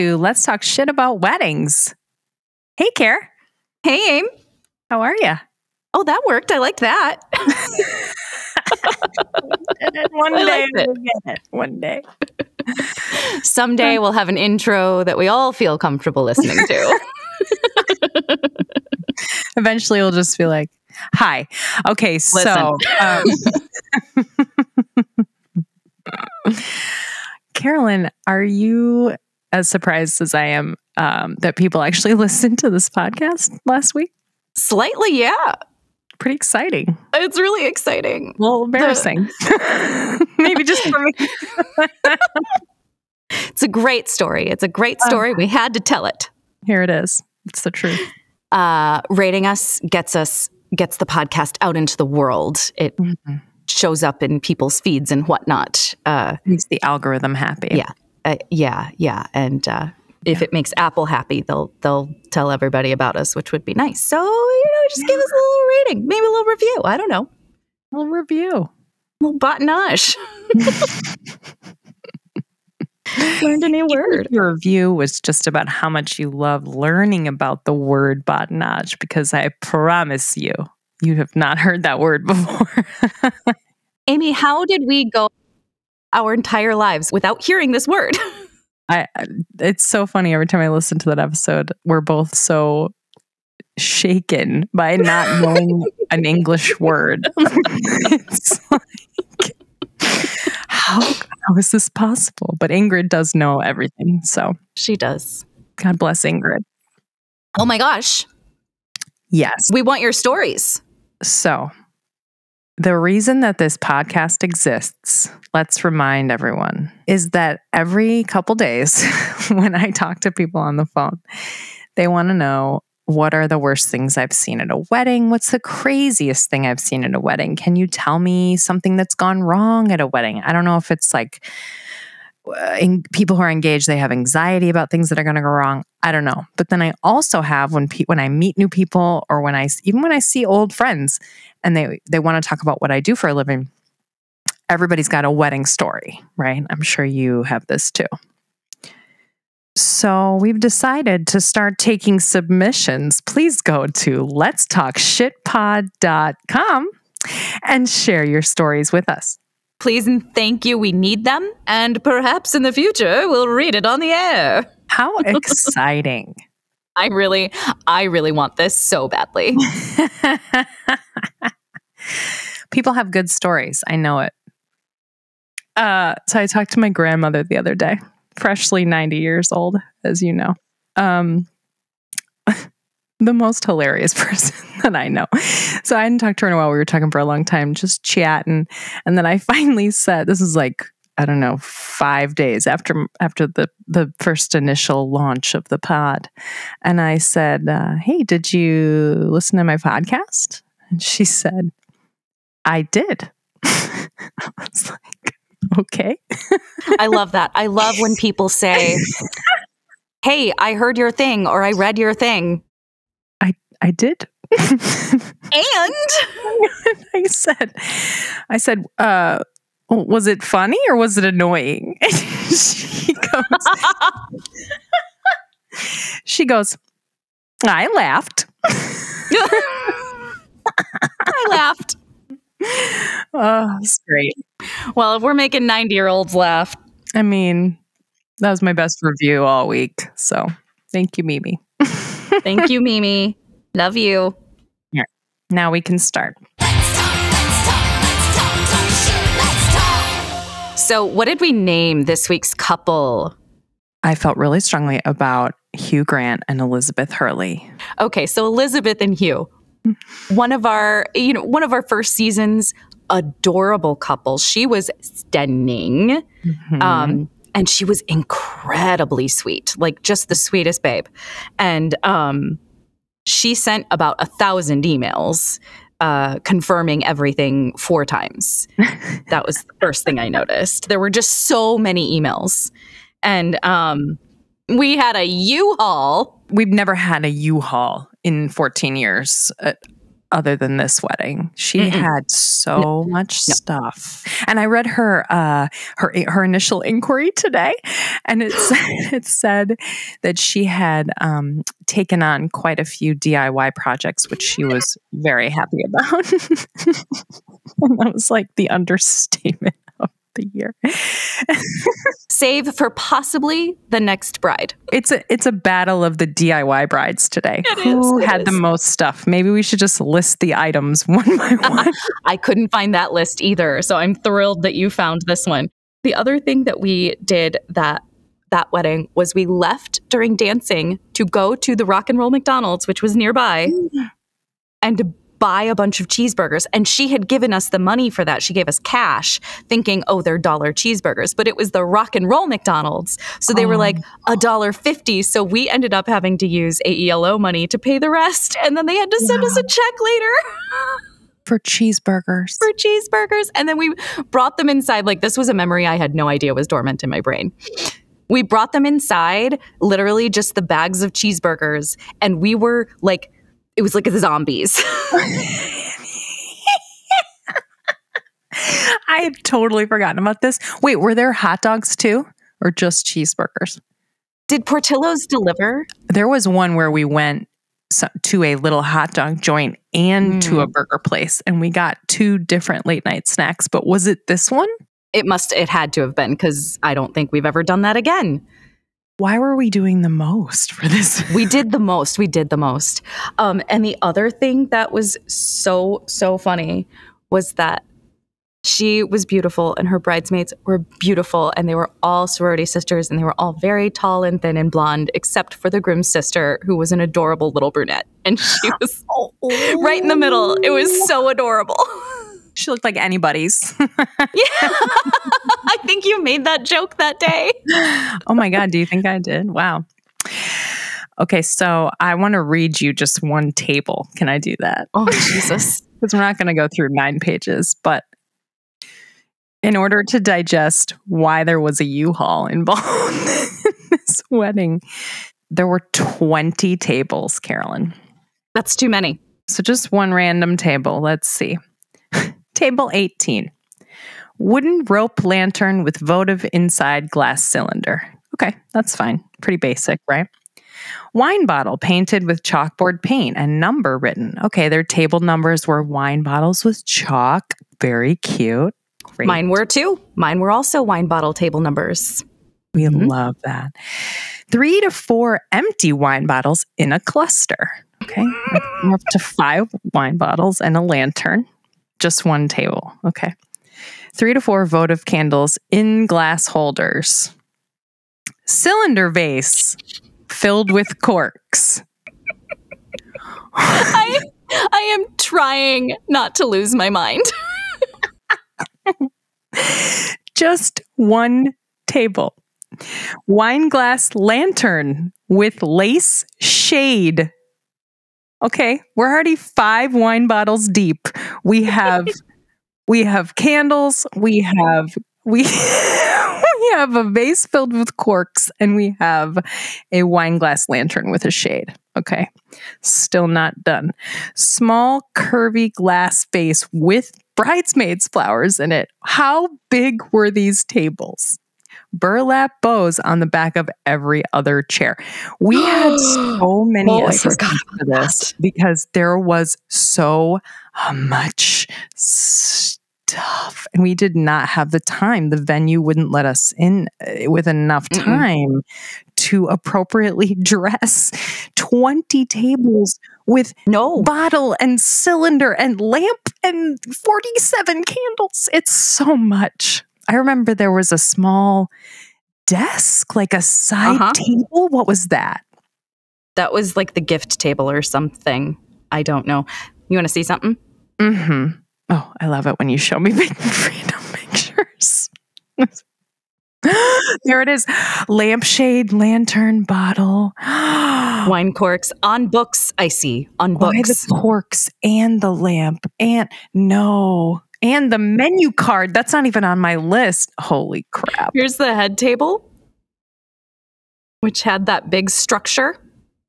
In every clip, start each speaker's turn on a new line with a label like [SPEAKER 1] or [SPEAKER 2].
[SPEAKER 1] To Let's Talk Shit About Weddings. Hey, Care.
[SPEAKER 2] Hey, Aim.
[SPEAKER 1] How are you?
[SPEAKER 2] Oh, that worked. I liked that.
[SPEAKER 1] One
[SPEAKER 2] I
[SPEAKER 1] day we'll get it. One day.
[SPEAKER 2] Someday we'll have an intro that we all feel comfortable listening to.
[SPEAKER 1] Eventually, we'll just be like, "Hi, okay." So, um, Carolyn, are you as surprised as I am um, that people actually listened to this podcast last week?
[SPEAKER 2] Slightly, yeah.
[SPEAKER 1] Pretty exciting.
[SPEAKER 2] It's really exciting.
[SPEAKER 1] Little embarrassing. Maybe just for me.
[SPEAKER 2] It's a great story. It's a great story. We had to tell it.
[SPEAKER 1] Here it is. It's the truth.
[SPEAKER 2] Uh, rating us gets us gets the podcast out into the world. It shows up in people's feeds and whatnot. Uh,
[SPEAKER 1] Makes the algorithm happy.
[SPEAKER 2] yeah, uh, yeah, yeah. And uh, if it makes Apple happy, they'll they'll tell everybody about us, which would be nice. So you know, just give us a little rating, maybe a little review. I don't know,
[SPEAKER 1] A little review.
[SPEAKER 2] a little badinage. Learned a new word.
[SPEAKER 1] Your review was just about how much you love learning about the word badinage because I promise you, you have not heard that word before.
[SPEAKER 2] Amy, how did we go our entire lives without hearing this word?
[SPEAKER 1] I it's so funny every time I listen to that episode. We're both so shaken by not knowing an English word. it's like how how is this possible? But Ingrid does know everything. So
[SPEAKER 2] she does.
[SPEAKER 1] God bless Ingrid.
[SPEAKER 2] Oh my gosh.
[SPEAKER 1] Yes.
[SPEAKER 2] We want your stories.
[SPEAKER 1] So, the reason that this podcast exists, let's remind everyone, is that every couple days when I talk to people on the phone, they want to know what are the worst things I've seen at a wedding? What's the craziest thing I've seen at a wedding? Can you tell me something that's gone wrong at a wedding? I don't know if it's like Uh, in, people who are engaged they have anxiety about things that are going to go wrong. I don't know. But then i also have when pe- when i meet new people or when i even when i see old friends and they they want to talk about what i do for a living everybody's got a wedding story right? I'm sure you have this too. So we've decided to start taking submissions. Please go to let's talk shitpod.com and share your stories with us
[SPEAKER 2] Please and thank you. We need them. And perhaps in the future, we'll read it on the air.
[SPEAKER 1] how exciting
[SPEAKER 2] I really, I really want this so badly.
[SPEAKER 1] People have good stories. I know it. Uh, so I talked to my grandmother the other day, freshly 90 years old, as you know. Um, the most hilarious person that I know. So I hadn't talked to her in a while. We were talking for a long time, just chatting. And then I finally said, this is like, I don't know, five days after after the the first initial launch of the pod, and I said, uh, "Hey, did you listen to my podcast?" And she said, "I did." I was like, "Okay."
[SPEAKER 2] I love that. I love when people say, Hey, I heard your thing or I read your thing.
[SPEAKER 1] I did.
[SPEAKER 2] And
[SPEAKER 1] I said, I said, uh, was it funny or was it annoying? she goes, she goes, I laughed.
[SPEAKER 2] I laughed.
[SPEAKER 1] Oh, it's great.
[SPEAKER 2] Well, if we're making 90 year olds laugh,
[SPEAKER 1] I mean, that was my best review all week. So thank you, Mimi.
[SPEAKER 2] thank you, Mimi. Love you.
[SPEAKER 1] Now we can start.
[SPEAKER 2] So, what did we name this week's couple?
[SPEAKER 1] I felt really strongly about Hugh Grant and Elizabeth Hurley.
[SPEAKER 2] Okay, so Elizabeth and Hugh, one of our, you know, one of our first seasons, adorable couple. She was stunning.
[SPEAKER 1] Mhm.
[SPEAKER 2] Um, and she was incredibly sweet, like just the sweetest babe. And um, she sent about a thousand emails uh, confirming everything four times. that was the first thing I noticed. There were just so many emails. And um, we had a U-Haul.
[SPEAKER 1] We've never had a U-Haul in 14 years. Uh, other than this wedding. She
[SPEAKER 2] Mm-mm.
[SPEAKER 1] had so much
[SPEAKER 2] No.
[SPEAKER 1] stuff. And I read her uh her her initial inquiry today and it said, it said that she had um taken on quite a few DIY projects which she was very happy about. and that was like the understatement the year.
[SPEAKER 2] Save for possibly the next bride.
[SPEAKER 1] It's a it's a battle of the DIY brides today.
[SPEAKER 2] It
[SPEAKER 1] Who
[SPEAKER 2] is,
[SPEAKER 1] had the most stuff? Maybe we should just list the items one by one.
[SPEAKER 2] I couldn't find that list either, so I'm thrilled that you found this one. The other thing that we did that that wedding was we left during dancing to go to the Rock and Roll McDonald's, which was nearby, and to buy a bunch of cheeseburgers. And she had given us the money for that. She gave us cash, thinking, oh, they're dollar cheeseburgers. But it was the Rock and Roll McDonald's. So they were
[SPEAKER 1] Oh.
[SPEAKER 2] like a dollar fifty. So we ended up having to use AELO money to pay the rest. And then they had to send us a check later.
[SPEAKER 1] for cheeseburgers.
[SPEAKER 2] for cheeseburgers. And then we brought them inside. Like, this was a memory I had no idea was dormant in my brain. We brought them inside, literally just the bags of cheeseburgers. And we were like, it was like the zombies.
[SPEAKER 1] I had totally forgotten about this. Wait, were there hot dogs too, or just cheeseburgers?
[SPEAKER 2] Did Portillo's deliver?
[SPEAKER 1] There was one where we went to a little hot dog joint and to a hmm. burger place, and we got two different late night snacks. But was it this one?
[SPEAKER 2] It must, it had to have been because I don't think we've ever done that again.
[SPEAKER 1] Why were we doing the most for this?
[SPEAKER 2] We did the most. We did the most. Um, and the other thing that was so, so funny was that she was beautiful and her bridesmaids were beautiful and they were all sorority sisters and they were all very tall and thin and blonde, except for the groom's sister, who was an adorable little brunette. And she was right in the middle. It was so adorable.
[SPEAKER 1] She looked like anybody's.
[SPEAKER 2] yeah. Think you made that joke that day.
[SPEAKER 1] oh my God, do you think I did? Wow. Okay, so I want to read you just one table. Can I do that?
[SPEAKER 2] Oh, Jesus.
[SPEAKER 1] because we're not going to go through nine pages, but in order to digest why there was a U-Haul involved in this wedding, there were 20 tables, Carolyn.
[SPEAKER 2] That's too many.
[SPEAKER 1] So just one random table. Let's see. Table 18. Wooden rope lantern with votive inside glass cylinder. Okay, that's fine. Pretty basic, right? Wine bottle painted with chalkboard paint and number written. Okay, their table numbers were wine bottles with chalk. Very cute. Great.
[SPEAKER 2] Mine were too. Mine were also wine bottle table numbers.
[SPEAKER 1] We
[SPEAKER 2] Mhm.
[SPEAKER 1] love that. Three to four empty wine bottles in a cluster. Okay. Up to five wine bottles and a lantern. Just one table. Okay. Three to four votive candles in glass holders. Cylinder vase filled with corks.
[SPEAKER 2] I I am trying not to lose my mind.
[SPEAKER 1] Just one table. Wine glass lantern with lace shade. Okay, we're already five wine bottles deep. We have we have candles, we have we we have a vase filled with corks and we have a wine glass lantern with a shade. Okay. Still not done. Small curvy glass vase with bridesmaids flowers in it. How big were these tables? Burlap bows on the back of every other chair. We had so many
[SPEAKER 2] Oh, I forgot
[SPEAKER 1] for this because there was so much stuff and we did not have the time. The venue wouldn't let us in uh, with enough
[SPEAKER 2] Mm-mm.
[SPEAKER 1] time to appropriately dress 20 tables with
[SPEAKER 2] No.
[SPEAKER 1] bottle and cylinder and lamp and 47 candles. It's so much. I remember there was a small desk, like a side
[SPEAKER 2] Uh-huh.
[SPEAKER 1] table. What was that?
[SPEAKER 2] That was like the gift table or something. I don't know. You want to see something?
[SPEAKER 1] Mm-hmm. Oh, I love it when you show me big freedom pictures. there it is. Lampshade, lantern, bottle.
[SPEAKER 2] Wine corks on books, I see. On
[SPEAKER 1] Why
[SPEAKER 2] books.
[SPEAKER 1] the corks and the lamp and no and the menu card that's not even on my list holy crap
[SPEAKER 2] Here's the head table, which had that big structure.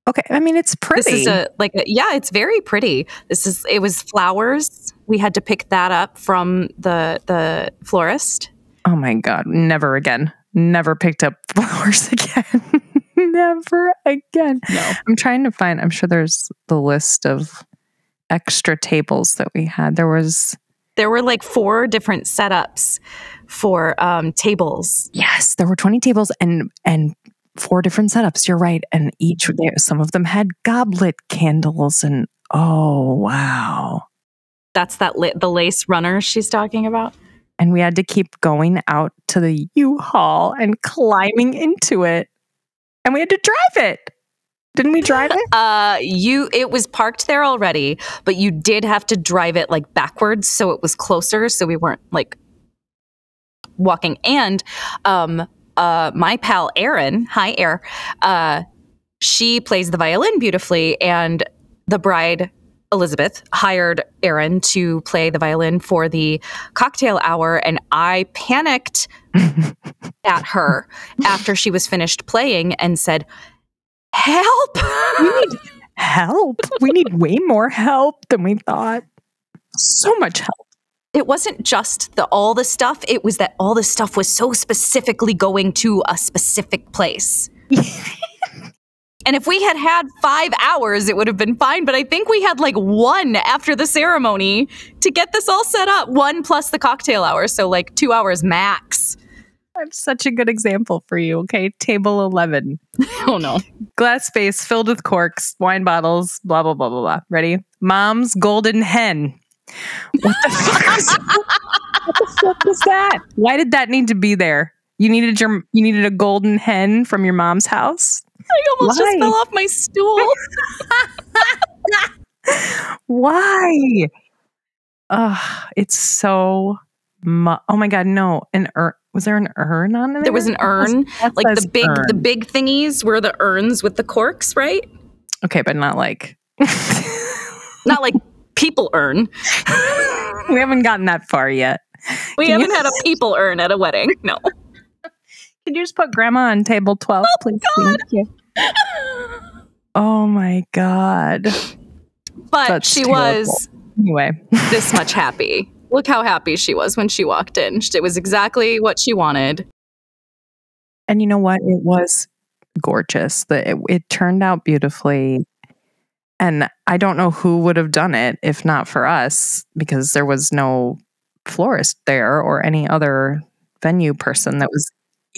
[SPEAKER 1] Okay, I mean it's pretty.
[SPEAKER 2] This is a like a, yeah, it's very pretty. This is it was flowers. We had to pick that up from the the florist.
[SPEAKER 1] oh my god, never again. Never picked up flowers again. never again.
[SPEAKER 2] No.
[SPEAKER 1] I'm trying to find. I'm sure there's the list of extra tables that we had. There was
[SPEAKER 2] There were like four different setups for um tables.
[SPEAKER 1] yes, there were 20 tables and and four different setups. You're right, and each some of them had goblet candles and oh wow.
[SPEAKER 2] That's that la- the lace runner she's talking about.
[SPEAKER 1] And we had to keep going out to the U-Haul and climbing into it. And we had to drive it. Didn't we drive it?
[SPEAKER 2] Uh, you it was parked there already, but you did have to drive it like backwards, so it was closer, so we weren't like walking. And um, uh, my pal Erin, hi Air, uh, she plays the violin beautifully, and the bride Elizabeth hired Erin to play the violin for the cocktail hour, and I panicked at her after she was finished playing and said, "Help!"
[SPEAKER 1] we need help. We need way more help than we thought. So much help.
[SPEAKER 2] It wasn't just the all the stuff it was that all the stuff was so specifically going to a specific place and if we had had five hours it would have been fine but i think we had like one after the ceremony to get this all set up one plus the cocktail hour so like two hours max
[SPEAKER 1] I have such a good example for you. Okay. Table 11.
[SPEAKER 2] oh no
[SPEAKER 1] Glass space filled with corks, wine bottles, blah, blah, blah, blah, blah. Ready? Mom's golden hen. What the fuck is, what the fuck was that? Why did that need to be there? You needed your you needed a golden hen from your mom's house?
[SPEAKER 2] i almost
[SPEAKER 1] Why?
[SPEAKER 2] just fell off my stool
[SPEAKER 1] Why? Ugh, it's so mu- Oh my god, no. An ur- was there an urn on it?
[SPEAKER 2] there was an urn
[SPEAKER 1] That
[SPEAKER 2] like the big the big thingies were the urns with the corks right
[SPEAKER 1] Okay, but not like
[SPEAKER 2] not like people urn
[SPEAKER 1] we haven't gotten that far yet.
[SPEAKER 2] We
[SPEAKER 1] Can
[SPEAKER 2] haven't had a people urn at a wedding. No.
[SPEAKER 1] Could you just put grandma on table 12, please?
[SPEAKER 2] God.
[SPEAKER 1] Thank you. Oh my god.
[SPEAKER 2] But
[SPEAKER 1] That's
[SPEAKER 2] she
[SPEAKER 1] terrible.
[SPEAKER 2] was
[SPEAKER 1] Anyway,
[SPEAKER 2] this much happy. Look how happy she was when she walked in. It was exactly what she wanted.
[SPEAKER 1] and you know what? It was gorgeous. The, it, it turned out beautifully. And I don't know who would have done it if not for us, because there was no florist there or any other venue person that was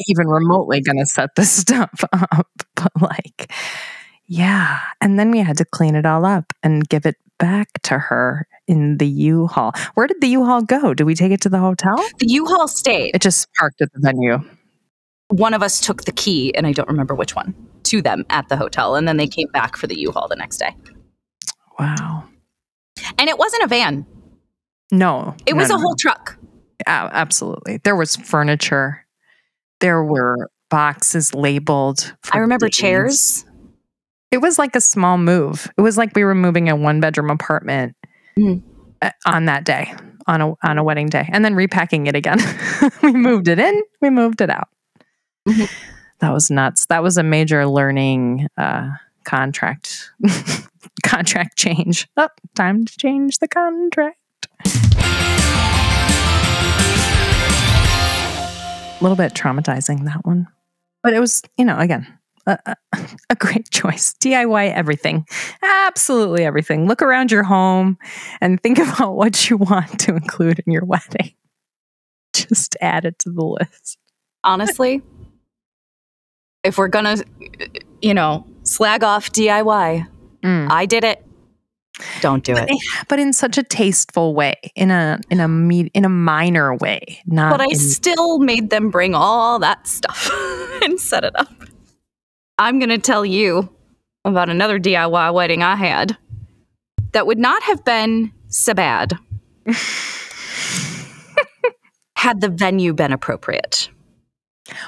[SPEAKER 1] even remotely going to set this stuff up. But like, yeah. And then we had to clean it all up and give it back to her in the U-Haul. Where did the U-Haul go? Did we take it to the hotel?
[SPEAKER 2] The U-Haul stayed.
[SPEAKER 1] It just parked at the venue.
[SPEAKER 2] One of us took the key, and I don't remember which one, to them at the hotel. And then they came back for the U-Haul the next day.
[SPEAKER 1] Wow.
[SPEAKER 2] And it wasn't a van.
[SPEAKER 1] No.
[SPEAKER 2] It was
[SPEAKER 1] no,
[SPEAKER 2] a whole truck.
[SPEAKER 1] Absolutely. There was furniture. There were boxes labeled.
[SPEAKER 2] I remember
[SPEAKER 1] days.
[SPEAKER 2] chairs.
[SPEAKER 1] It was like a small move. It was like we were moving a one bedroom apartment
[SPEAKER 2] Mhm.
[SPEAKER 1] uh, on that day, on a on a wedding day, and then repacking it again. we moved it in. We moved it out.
[SPEAKER 2] Mhm.
[SPEAKER 1] That was nuts. That was a major learning uh, contract contract change. Oh, time to change the contract. A little bit traumatizing that one, but it was you know again a, a, a great choice. DIY everything, absolutely everything. Look around your home and think about what you want to include in your wedding. Just add it to the list.
[SPEAKER 2] Honestly, if we're to, you know, slag off DIY,
[SPEAKER 1] Mm.
[SPEAKER 2] I did it. Don't do it.
[SPEAKER 1] But in such a tasteful way, in a in a me- in a minor way, not.
[SPEAKER 2] But I
[SPEAKER 1] in-
[SPEAKER 2] still made them bring all that stuff and set it up. I'm to tell you about another DIY wedding I had that would not have been so bad had the venue been appropriate.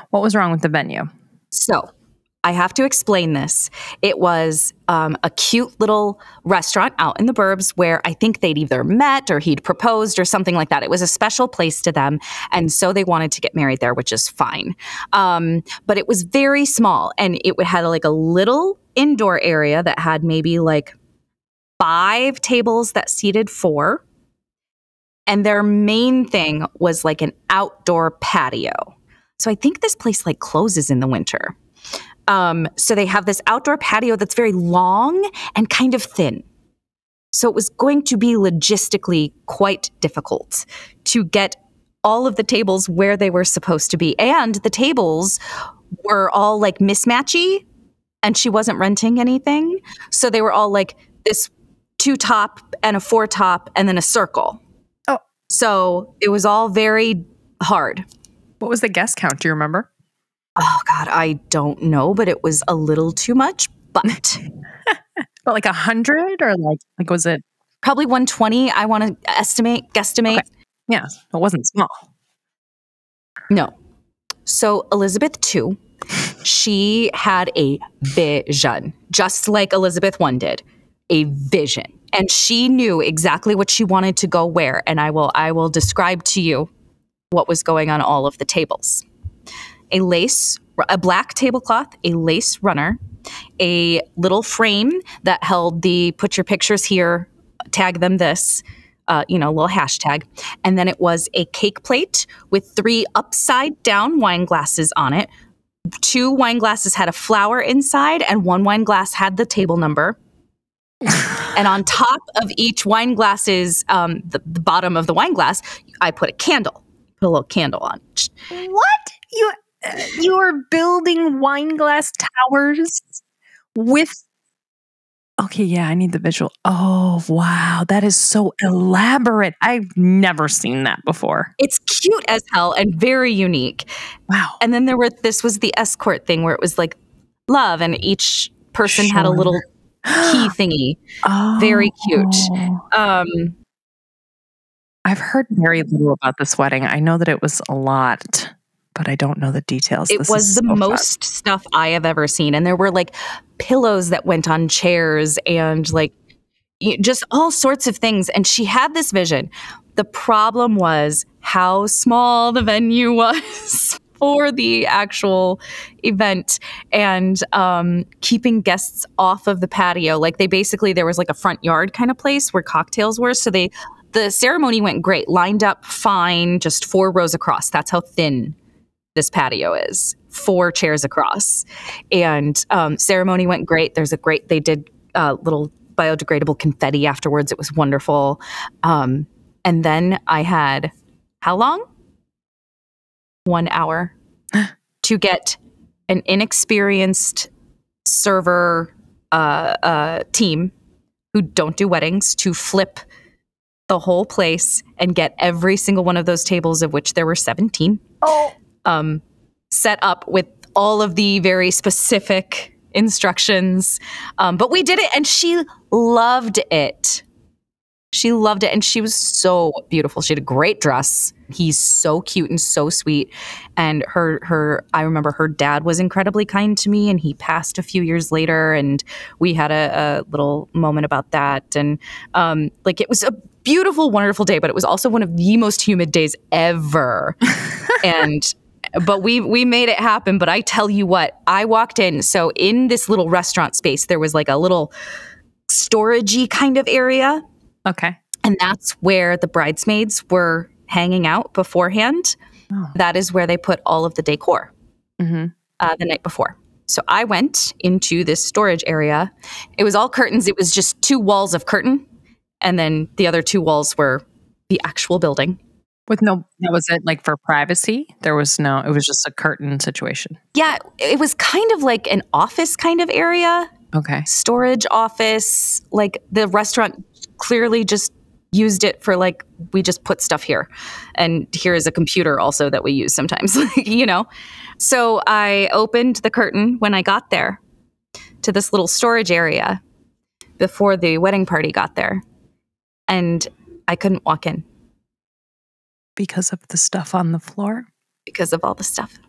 [SPEAKER 1] what was wrong with the venue?
[SPEAKER 2] So I have to explain this. It was um, a cute little restaurant out in the burbs where I think they'd either met or he'd proposed or something like that. It was a special place to them. And so they wanted to get married there, which is fine. Um, but it was very small and it had like a little indoor area that had maybe like five tables that seated four. And their main thing was like an outdoor patio. So I think this place like closes in the winter. Um, so they have this outdoor patio that's very long and kind of thin. So it was going to be logistically quite difficult to get all of the tables where they were supposed to be. And the tables were all like mismatchy and she wasn't renting anything. So they were all like this two top and a four top and then a circle.
[SPEAKER 1] Oh.
[SPEAKER 2] So it was all very hard.
[SPEAKER 1] What was the guest count? Do you remember?
[SPEAKER 2] Oh God, I don't know, but it was a little too much. But
[SPEAKER 1] But like a hundred or like like was it?
[SPEAKER 2] probably 120, I want to estimate, guesstimate.
[SPEAKER 1] Okay. Yeah, it wasn't small.
[SPEAKER 2] No. So Elizabeth II, she had a vision, just like Elizabeth I did, a vision. And she knew exactly what she wanted to go where. And I will I will describe to you what was going on all of the tables. A lace, a black tablecloth, a lace runner, a little frame that held the put your pictures here, tag them this, uh, you know, little hashtag. And then it was a cake plate with three upside down wine glasses on it. Two wine glasses had a flower inside, and one wine glass had the table number. and on top of each wine glasses, um, the, the bottom of the wine glass, I put a candle. Put a little candle on.
[SPEAKER 1] What you you are building wine glass towers with? Okay, yeah, I need the visual. Oh wow, that is so elaborate. I've never seen that before.
[SPEAKER 2] It's cute as hell and very unique.
[SPEAKER 1] Wow.
[SPEAKER 2] And then there were this was the escort thing where it was like love, and each person had a little key thingy. Oh. Very cute.
[SPEAKER 1] Oh.
[SPEAKER 2] Um,
[SPEAKER 1] I've heard very little about this wedding. I know that it was a lot, but I don't know the details.
[SPEAKER 2] it
[SPEAKER 1] This
[SPEAKER 2] was the
[SPEAKER 1] so fun.
[SPEAKER 2] most stuff I have ever seen, and there were like pillows that went on chairs and like just all sorts of things. And she had this vision. The problem was how small the venue was. For the actual event and um, keeping guests off of the patio, like they basically there was like a front yard kind of place where cocktails were. So they the ceremony went great, lined up fine, just four rows across. That's how thin this patio is. Four chairs across. And um, ceremony went great. There's a great they did uh, little biodegradable confetti afterwards. It was wonderful. Um, and then i had how long? One hour to get an inexperienced server uh, uh, team who don't do weddings to flip the whole place and get every single one of those tables of which there were 17
[SPEAKER 1] Oh,
[SPEAKER 2] um, set up with all of the very specific instructions. Um, but we did it and she loved it. She loved it and she was so beautiful. She had a great dress. He's so cute and so sweet. And her her I remember her dad was incredibly kind to me and he passed a few years later and we had a, a little moment about that. And um, like it was a beautiful, wonderful day, but it was also one of the most humid days ever. and but we we made it happen. But I tell you what, I walked in. So in this little restaurant space, there was like a little storagey kind of area,
[SPEAKER 1] okay.
[SPEAKER 2] and that's where the bridesmaids were hanging out beforehand.
[SPEAKER 1] Oh.
[SPEAKER 2] That is where they put all of the decor
[SPEAKER 1] hmm
[SPEAKER 2] uh, the night before. So I went into this storage area. It was all curtains. It was just two walls of curtain, and then the other two walls were the actual building.
[SPEAKER 1] With no, that was it like for privacy? There was no, it was just a curtain situation.
[SPEAKER 2] Yeah, it was kind of like an office kind of area.
[SPEAKER 1] Okay.
[SPEAKER 2] storage office. Like the restaurant clearly just used it for like we just put stuff here, and here is a computer also that we use sometimes. you know. So I opened the curtain when I got there to this little storage area before the wedding party got there, and I couldn't walk in
[SPEAKER 1] Because of the stuff on the floor?
[SPEAKER 2] because of all the stuff.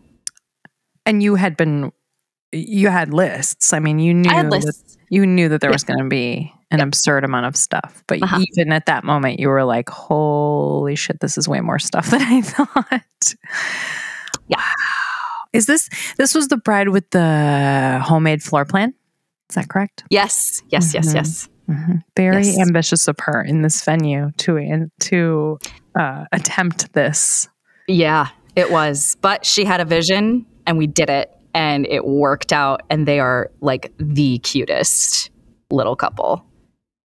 [SPEAKER 1] And you had been, you had lists. I mean, you knew,
[SPEAKER 2] I had
[SPEAKER 1] that-
[SPEAKER 2] lists.
[SPEAKER 1] you knew that there
[SPEAKER 2] Yeah.
[SPEAKER 1] was going to be an absurd amount of stuff. But
[SPEAKER 2] Uh-huh.
[SPEAKER 1] even at that moment, you were like, holy shit, this is way more stuff than I thought.
[SPEAKER 2] Yeah.
[SPEAKER 1] Wow. Is this, this was the bride with the homemade floor plan? Is that correct?
[SPEAKER 2] Yes, yes, yes,
[SPEAKER 1] Mhm.
[SPEAKER 2] yes.
[SPEAKER 1] Mhm. Very
[SPEAKER 2] Yes.
[SPEAKER 1] ambitious of her in this venue to in, to uh, attempt this.
[SPEAKER 2] Yeah, it was. But she had a vision and we did it and it worked out. And they are like the cutest little couple.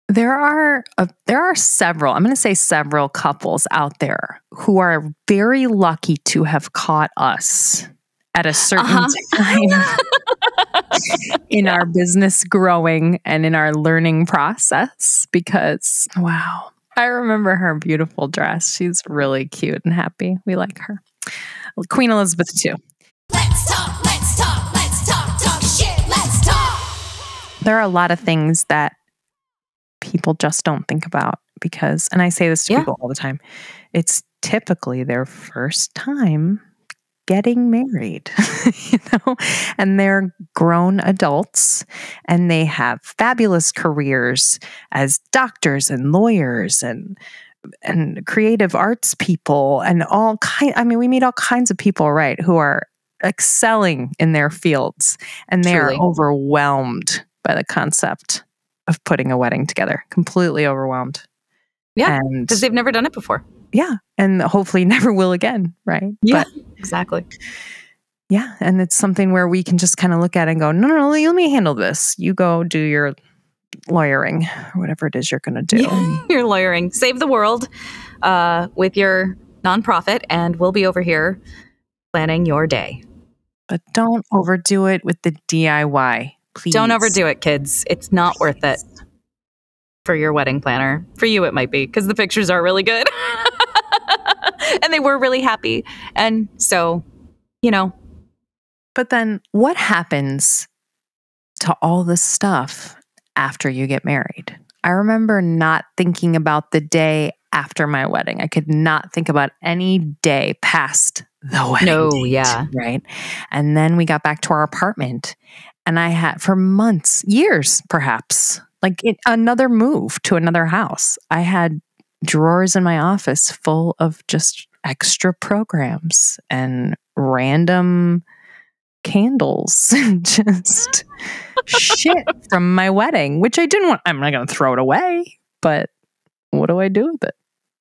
[SPEAKER 1] There are uh, there are several. I'm going to say several couples out there who are very lucky to have caught us at a certain
[SPEAKER 2] Uh-huh.
[SPEAKER 1] time in our business growing and in our learning process. Because wow, I remember her beautiful dress. She's really cute and happy. We like her. Queen Elizabeth too.
[SPEAKER 3] Let's talk, let's talk, let's talk, talk shit, let's talk.
[SPEAKER 1] there are a lot of things that people just don't think about because and I say this to
[SPEAKER 2] Yeah.
[SPEAKER 1] people all the time. It's typically their first time getting married, you know, and they're grown adults and they have fabulous careers as doctors and lawyers and and creative arts people and all kind I mean we meet all kinds of people right who are excelling in their fields and they
[SPEAKER 2] Truly.
[SPEAKER 1] are overwhelmed by the concept of putting a wedding together completely overwhelmed
[SPEAKER 2] Yeah, Because they've never done it before.
[SPEAKER 1] Yeah and hopefully never will again right
[SPEAKER 2] Yeah.
[SPEAKER 1] but
[SPEAKER 2] Exactly.
[SPEAKER 1] yeah and it's something where we can just kind of look at and go no no no let me handle this you go do your lawyering or whatever it is you're going to do
[SPEAKER 2] You're lawyering. Save the world uh, with your nonprofit, and we'll be over here planning your day.
[SPEAKER 1] but don't overdo it with the diy please
[SPEAKER 2] Don't overdo it, kids. It's not worth it for your wedding planner. For you, it might be because the pictures are really good. and they were really happy. And so, you know,
[SPEAKER 1] But then what happens to all this stuff after you get married? I remember not thinking about the day after my wedding. I could not think about any day past the wedding.
[SPEAKER 2] No,
[SPEAKER 1] date,
[SPEAKER 2] yeah.
[SPEAKER 1] Right. And then we got back to our apartment and I had for months, years perhaps, like it, another move to another house. I had drawers in my office full of just extra programs and random candles and just shit from my wedding, which I didn't want. I'm not going to throw it away, but what do I do with it?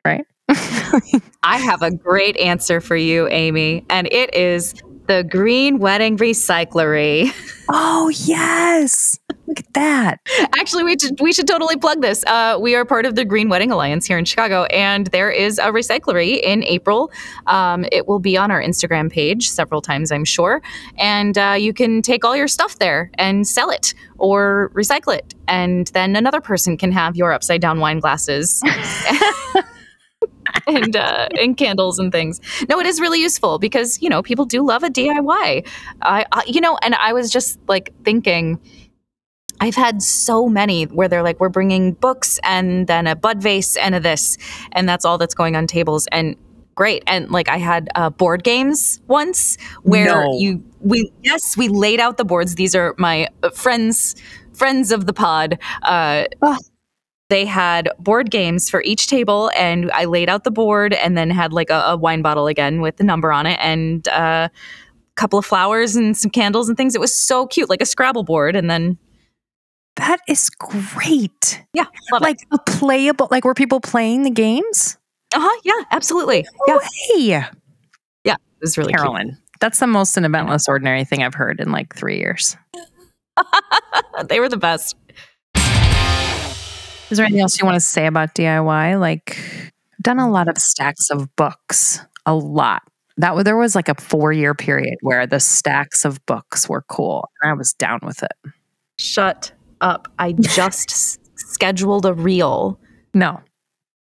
[SPEAKER 1] Right?
[SPEAKER 2] I have a great answer for you, Amy, and it is the Green Wedding Recyclery.
[SPEAKER 1] oh, yes. Look at that.
[SPEAKER 2] Actually, we should, we should totally plug this. Uh, we are part of the Green Wedding Alliance here in Chicago, and there is a recyclery in April. Um, it will be on our Instagram page several times, I'm sure. And uh, you can take all your stuff there and sell it or recycle it. And then another person can have your upside down wine glasses. and uh, and candles and things. No, it is really useful because you know people do love a DIY. I, I you know, and I was just like thinking, I've had so many where they're like, we're bringing books and then a bud vase and a this, and that's all that's going on tables. And great. And like I had uh, board games once where
[SPEAKER 1] No.
[SPEAKER 2] you, we, yes, we laid out the boards. These are my uh, friends, friends of the pod. Uh,
[SPEAKER 1] Oh.
[SPEAKER 2] They had board games for each table, and I laid out the board and then had like a, a wine bottle again with the number on it and uh, a couple of flowers and some candles and things. It was so cute, like a Scrabble board. And then
[SPEAKER 1] That is great.
[SPEAKER 2] Yeah, love
[SPEAKER 1] like a playable, like were people playing the games?
[SPEAKER 2] Uh huh. Yeah, absolutely. Yeah,
[SPEAKER 1] Hey,
[SPEAKER 2] it was really
[SPEAKER 1] Carolyn. That's the most an Event Less Ordinary thing I've heard in like three years.
[SPEAKER 2] They were the best.
[SPEAKER 1] Is there anything else you want to say about DIY? Like, I've done a lot of stacks of books, a lot. That there was like a four year period where the stacks of books were cool, and I was down with it.
[SPEAKER 2] Shut up. I just s- scheduled a reel
[SPEAKER 1] No,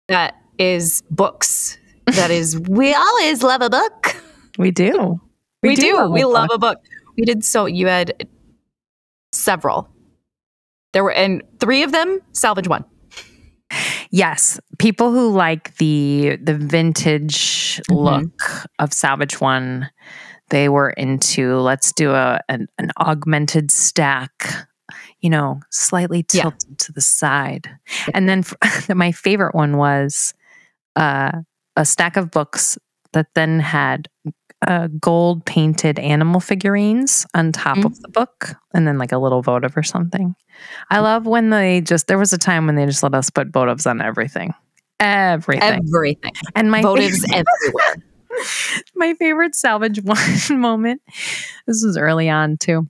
[SPEAKER 2] that is books. That is, we always love a book.
[SPEAKER 1] we do.
[SPEAKER 2] We, do. we
[SPEAKER 1] a
[SPEAKER 2] love
[SPEAKER 1] book.
[SPEAKER 2] a book. We did so. You had several. There were, and three of them salvage one.
[SPEAKER 1] Yes, people who like the the vintage
[SPEAKER 2] Mhm.
[SPEAKER 1] look of Salvage One, they were into let's do a an, an augmented stack, you know, slightly
[SPEAKER 2] Yeah.
[SPEAKER 1] tilted to the side. And then my favorite one was uh, a stack of books that then had uh, gold painted animal figurines on top of the book and then like a little votive or something. I love when they just, there was a time when they just let us put votives on everything. Everything.
[SPEAKER 2] Everything.
[SPEAKER 1] and my
[SPEAKER 2] Votives
[SPEAKER 1] favorite-
[SPEAKER 2] everywhere.
[SPEAKER 1] my favorite salvage one moment. This was early on too.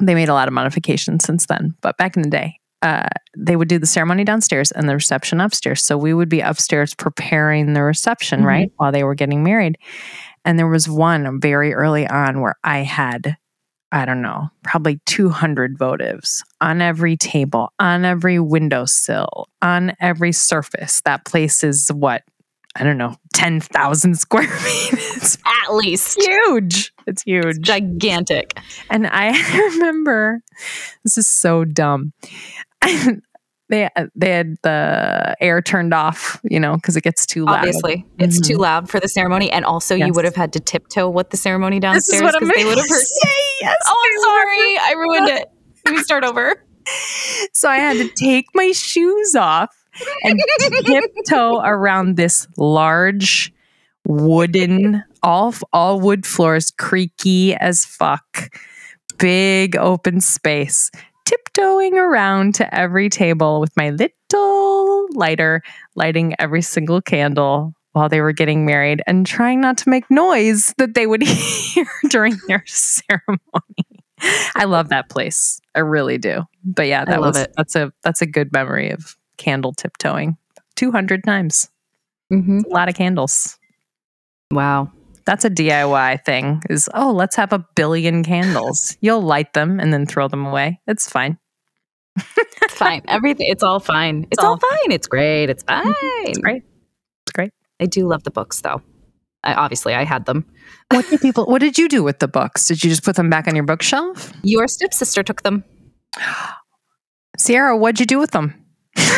[SPEAKER 1] They made a lot of modifications since then, but back in the day, uh, they would do the ceremony downstairs and the reception upstairs. So we would be upstairs preparing the reception,
[SPEAKER 2] Mhm.
[SPEAKER 1] right, while they were getting married. And there was one very early on where I had, I don't know, probably 200 votives on every table, on every windowsill, on every surface. That place is what? I don't know, 10,000 square feet. It's
[SPEAKER 2] At least.
[SPEAKER 1] huge. It's huge.
[SPEAKER 2] Gigantic.
[SPEAKER 1] And I remember this is so dumb. they uh, they had the air turned off, you know, because it gets too loud.
[SPEAKER 2] Obviously, it's too mm-hmm. loud for the ceremony, and also you would have had to tiptoe with the ceremony downstairs
[SPEAKER 1] is what I'm
[SPEAKER 2] because they would have heard.
[SPEAKER 1] say. Yes.
[SPEAKER 2] Oh, I'm sorry, I ruined it. Let me start over.
[SPEAKER 1] So I had to take my shoes off and tiptoe around this large wooden, all all wood floors, creaky as fuck, big open space. Tiptoeing around to every table with my little lighter, lighting every single candle while they were getting married and trying not to make noise that they would hear during their ceremony. I love that place. I really do. But yeah, that was
[SPEAKER 2] it.
[SPEAKER 1] that's a that's a good memory of candle tiptoeing. 200 times.
[SPEAKER 2] hmm
[SPEAKER 1] A lot of candles.
[SPEAKER 2] Wow.
[SPEAKER 1] That's a DIY thing. Is oh, let's have a billion candles. You'll light them and then throw them away. It's fine.
[SPEAKER 2] It's fine. Everything. It's all fine. It's
[SPEAKER 1] all
[SPEAKER 2] all fine. It's great. It's fine.
[SPEAKER 1] It's great. It's great.
[SPEAKER 2] I do love the books, though. I, obviously, I had them.
[SPEAKER 1] What did people what did you do with the books? Did you just put them back on your bookshelf?
[SPEAKER 2] Your stepsister took them.
[SPEAKER 1] Sierra, what'd you do with them?
[SPEAKER 2] Sierra,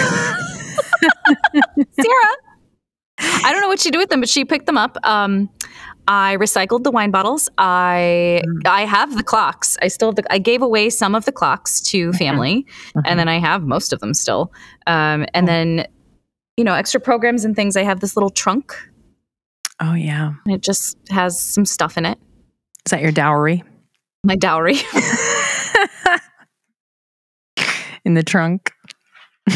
[SPEAKER 2] I don't know what she did with them, but she picked them up. Um, I recycled the wine bottles. I I have the clocks. I still have the, I gave away some of the clocks to family, and then I have most of them still. Um, and then you know extra programs and things. I have this little trunk,
[SPEAKER 1] Oh yeah.
[SPEAKER 2] it just has some stuff in it.
[SPEAKER 1] Is that your dowry?
[SPEAKER 2] My dowry.
[SPEAKER 1] In the trunk.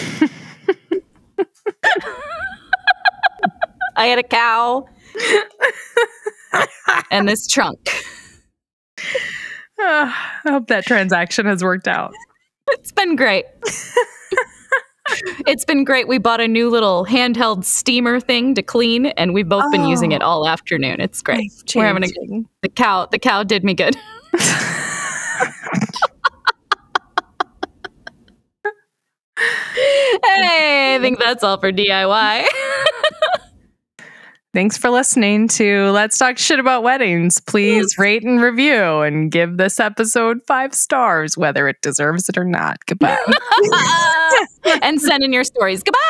[SPEAKER 2] I had a cow and this trunk.
[SPEAKER 1] Ah, I hope that transaction has worked out.
[SPEAKER 2] It's been great. it's been great. We bought a new little handheld steamer thing to clean, and we've both been using it
[SPEAKER 1] Oh.
[SPEAKER 2] all afternoon. It's great. We're having a,
[SPEAKER 1] Changing.
[SPEAKER 2] the cow. The cow did me good. hey, I think that's all for DIY.
[SPEAKER 1] Thanks for listening to Let's Talk Shit About Weddings. Please rate and review and give this episode five stars, whether it deserves it or not. Goodbye.
[SPEAKER 2] and send in your stories. Goodbye.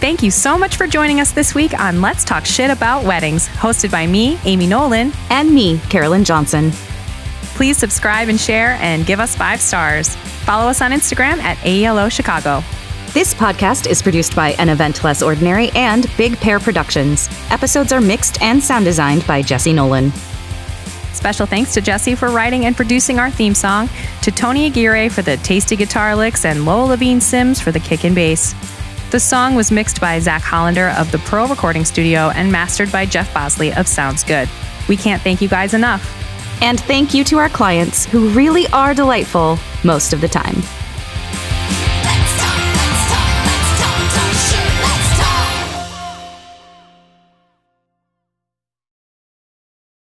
[SPEAKER 1] Thank you so much for joining us this week on Let's Talk Shit About Weddings, hosted by me, Amy Nolan.
[SPEAKER 2] And me, Carolyn Johnson.
[SPEAKER 1] Please subscribe and share and give us five stars. Follow us on Instagram at AELO Chicago.
[SPEAKER 2] This podcast is produced by An Event Less Ordinary and Big Pear Productions. Episodes are mixed and sound designed by Jesse Nolan.
[SPEAKER 1] Special thanks to Jesse for writing and producing our theme song, to Tony Aguirre for the tasty guitar licks, and Lowell Levine Sims for the kick and bass. The song was mixed by Zack Hollander of the Pearl Recording Studio and mastered by Jeff Bosley of Sounds Good. We can't thank you guys enough.
[SPEAKER 2] And thank you to our clients who really are delightful most of the time.